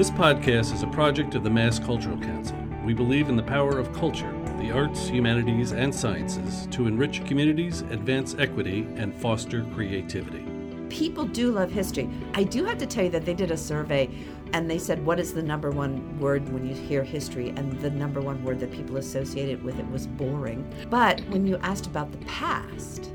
This podcast is a project of the Mass Cultural Council. We believe in the power of culture, the arts, humanities, and sciences to enrich communities, advance equity, and foster creativity. People do love history. I do have to tell you that they did a survey and they said, What is the number one word when you hear history? And the number one word that people associated with it was boring. But when you asked about the past,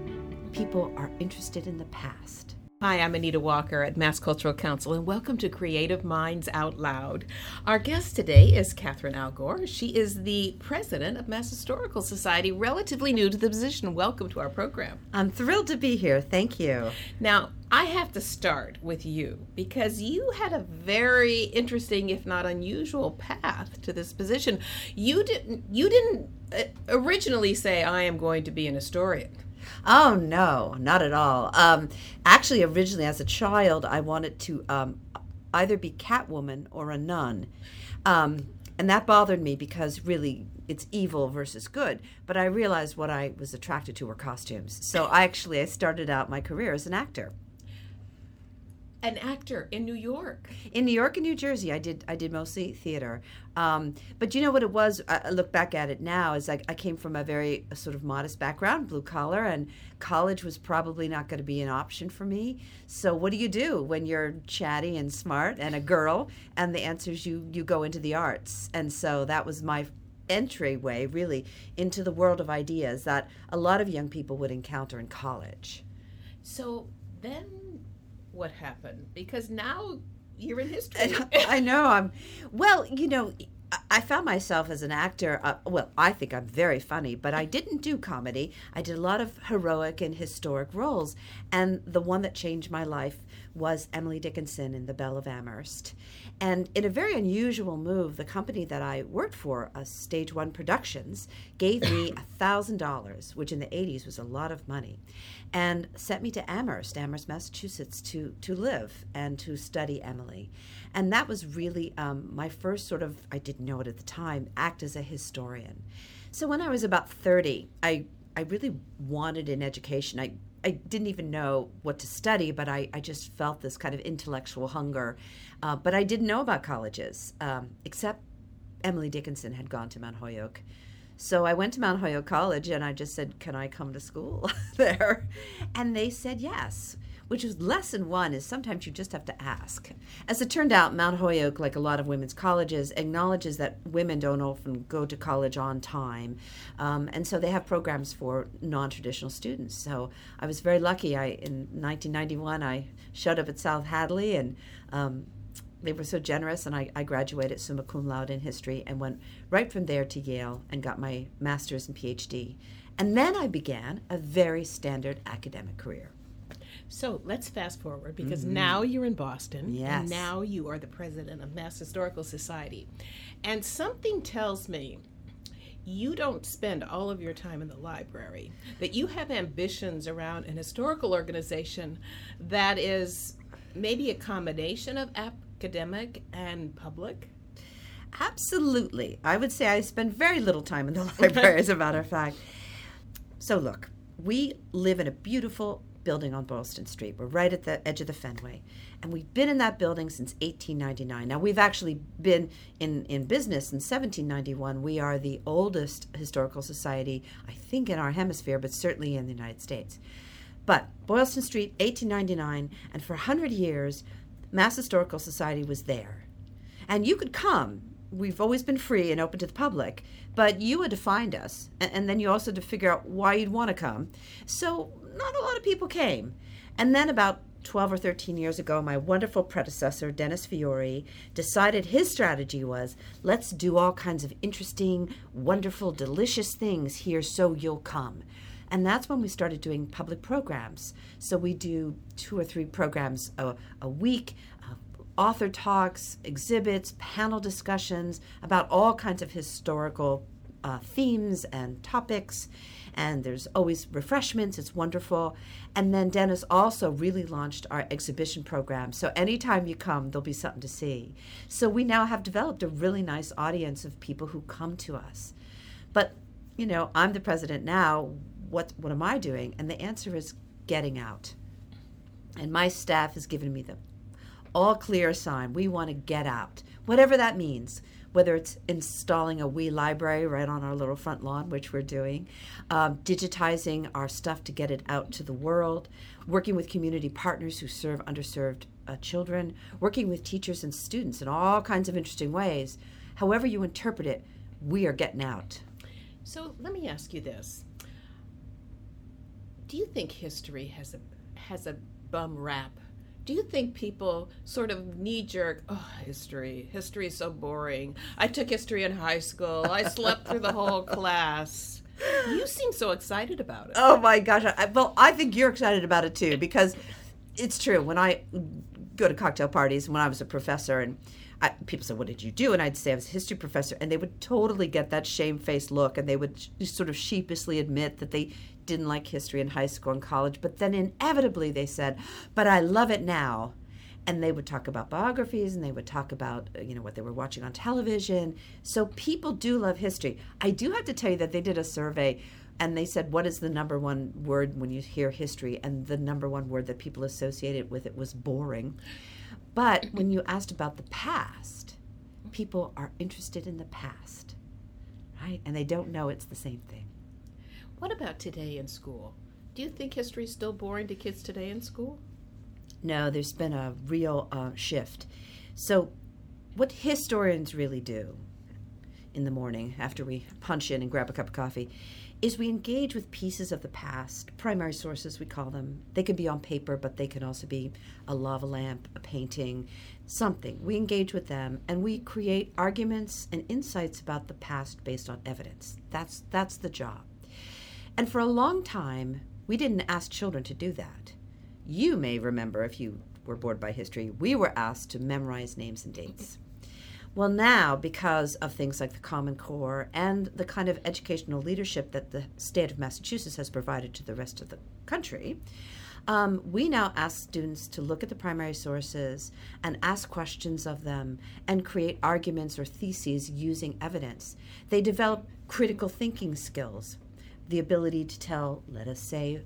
people are interested in the past. Hi, I'm Anita Walker at Mass Cultural Council, and welcome to Creative Minds Out Loud. Our guest today is Catherine Allgor. She is the president of Mass Historical Society, relatively new to the position. Welcome to our program. I'm thrilled to be here. Thank you. Now, I have to start with you because you had a very interesting, if not unusual, path to this position. You didn't. You didn't uh, originally say, "I am going to be an historian." Oh no, not at all. Um, actually, originally as a child, I wanted to um, either be Catwoman or a nun, um, and that bothered me because really it's evil versus good. But I realized what I was attracted to were costumes. So I actually I started out my career as an actor an actor in New York. In New York and New Jersey, I did I did mostly theater. Um, but you know what it was? I look back at it now. Is I, I came from a very sort of modest background, blue collar, and college was probably not going to be an option for me. So what do you do when you're chatty and smart and a girl? And the answer is you you go into the arts. And so that was my entryway really into the world of ideas that a lot of young people would encounter in college. So then what happened because now you're in history. I know. I'm well. You know, I found myself as an actor. Uh, well, I think I'm very funny, but I didn't do comedy. I did a lot of heroic and historic roles, and the one that changed my life was Emily Dickinson in The Belle of Amherst. And in a very unusual move, the company that I worked for, uh, Stage One Productions, gave me $1,000, which in the 80s was a lot of money, and sent me to Amherst, Amherst, Massachusetts, to, to live and to study Emily. And that was really um, my first sort of, I didn't know it at the time, act as a historian. So when I was about 30, I, I really wanted an education. I I didn't even know what to study, but I, I just felt this kind of intellectual hunger. Uh, but I didn't know about colleges, um, except Emily Dickinson had gone to Mount Holyoke. So I went to Mount Holyoke College and I just said, Can I come to school there? And they said yes which is lesson one is sometimes you just have to ask. As it turned out, Mount Holyoke, like a lot of women's colleges, acknowledges that women don't often go to college on time. Um, and so they have programs for non-traditional students. So I was very lucky. I In 1991, I showed up at South Hadley and um, they were so generous, and I, I, graduated summa cum laude in history and went right from there to Yale and got my master's and PhD. And then I began a very standard academic career. So let's fast forward because mm-hmm. now you're in Boston. Yes. And now you are the president of Mass Historical Society. And something tells me you don't spend all of your time in the library, that you have ambitions around an historical organization that is maybe a combination of academic and public. Absolutely. I would say I spend very little time in the library, as a matter of fact. So, look, we live in a beautiful building on Boylston Street. We're right at the edge of the Fenway. And we've been in that building since 1899. Now, we've actually been in, in business in 1791. We are the oldest historical society, I think, in our hemisphere, but certainly in the United States. But Boylston Street, 1899, and for 100 years, Mass Historical Society was there. And you could come. We've always been free and open to the public, but you had to find us, and, and then you also had to figure out why you'd want to come. So not a lot of people came. And then about 12 or 13 years ago, my wonderful predecessor, Dennis Fiori, decided his strategy was let's do all kinds of interesting, wonderful, delicious things here so you'll come. And that's when we started doing public programs. So we do two or three programs a, a week. Uh, author talks, exhibits, panel discussions about all kinds of historical uh, themes and topics and there's always refreshments. It's wonderful. And then Dennis also really launched our exhibition program. So anytime you come, there'll be something to see. So we now have developed a really nice audience of people who come to us. But, you know, I'm the president now. What, what am I doing? And the answer is getting out. And my staff has given me the all clear sign. We want to get out. whatever that means. Whether it's installing a wee library right on our little front lawn, which we're doing, um, digitizing our stuff to get it out to the world, working with community partners who serve underserved uh, children, working with teachers and students in all kinds of interesting ways. However, you interpret it, we are getting out. So let me ask you this: Do you think history has a has a bum rap? Do you think people sort of knee jerk, oh, history, history is so boring. I took history in high school. I slept through the whole class. You seem so excited about it. Oh my gosh. I, well, I think you're excited about it too because it's true. When I go to cocktail parties, when I was a professor, and I, people said, What did you do? And I'd say I was a history professor, and they would totally get that shamefaced look and they would sort of sheepishly admit that they didn't like history in high school and college. But then inevitably they said, But I love it now. And they would talk about biographies and they would talk about uh, you know what they were watching on television. So people do love history. I do have to tell you that they did a survey and they said what is the number one word when you hear history? And the number one word that people associated with it was boring. But when you asked about the past people are interested in the past right? And they don't know it's the same thing what about today in school do you think history is still boring to kids today in school no, there's been a real uh, shift. So, what historians really do in the morning after we punch in and grab a cup of coffee is we engage with pieces of the past, primary sources we call them. They can be on paper, but they can also be a lava lamp, a painting, something. We engage with them and we create arguments and insights about the past based on evidence. That's that's the job. And for a long time, we didn't ask children to do that. You may remember, if you were bored by history, we were asked to memorize names and dates. Well, now, because of things like the Common Core and the kind of educational leadership that the state of Massachusetts has provided to the rest of the country, um, we now ask students to look at the primary sources and ask questions of them and create arguments or theses using evidence. They develop critical thinking skills, the ability to tell, let us say,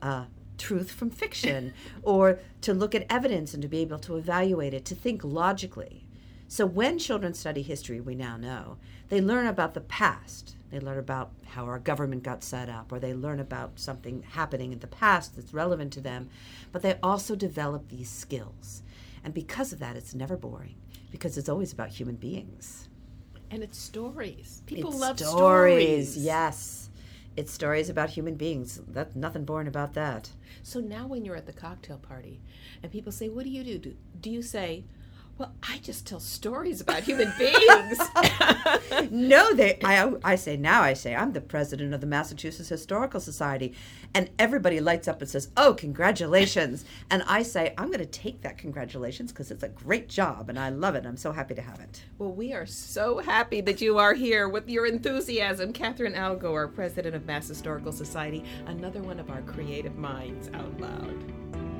uh, truth from fiction or to look at evidence and to be able to evaluate it, to think logically. So when children study history, we now know, they learn about the past. They learn about how our government got set up, or they learn about something happening in the past that's relevant to them, but they also develop these skills. And because of that, it's never boring, because it's always about human beings. And it's stories. People it's love stories. stories. Yes. It's stories about human beings. That's nothing boring about that. So now, when you're at the cocktail party and people say, What do you? Do, do you say, well, I just tell stories about human beings. no, they. I, I say now. I say I'm the president of the Massachusetts Historical Society, and everybody lights up and says, "Oh, congratulations!" And I say I'm going to take that congratulations because it's a great job and I love it. I'm so happy to have it. Well, we are so happy that you are here with your enthusiasm, Catherine Allgor, president of Mass Historical Society, another one of our creative minds out loud.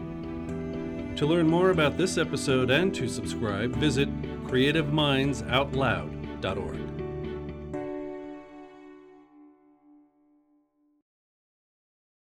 To learn more about this episode and to subscribe, visit creativemindsoutloud.org.